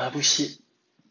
眩しい。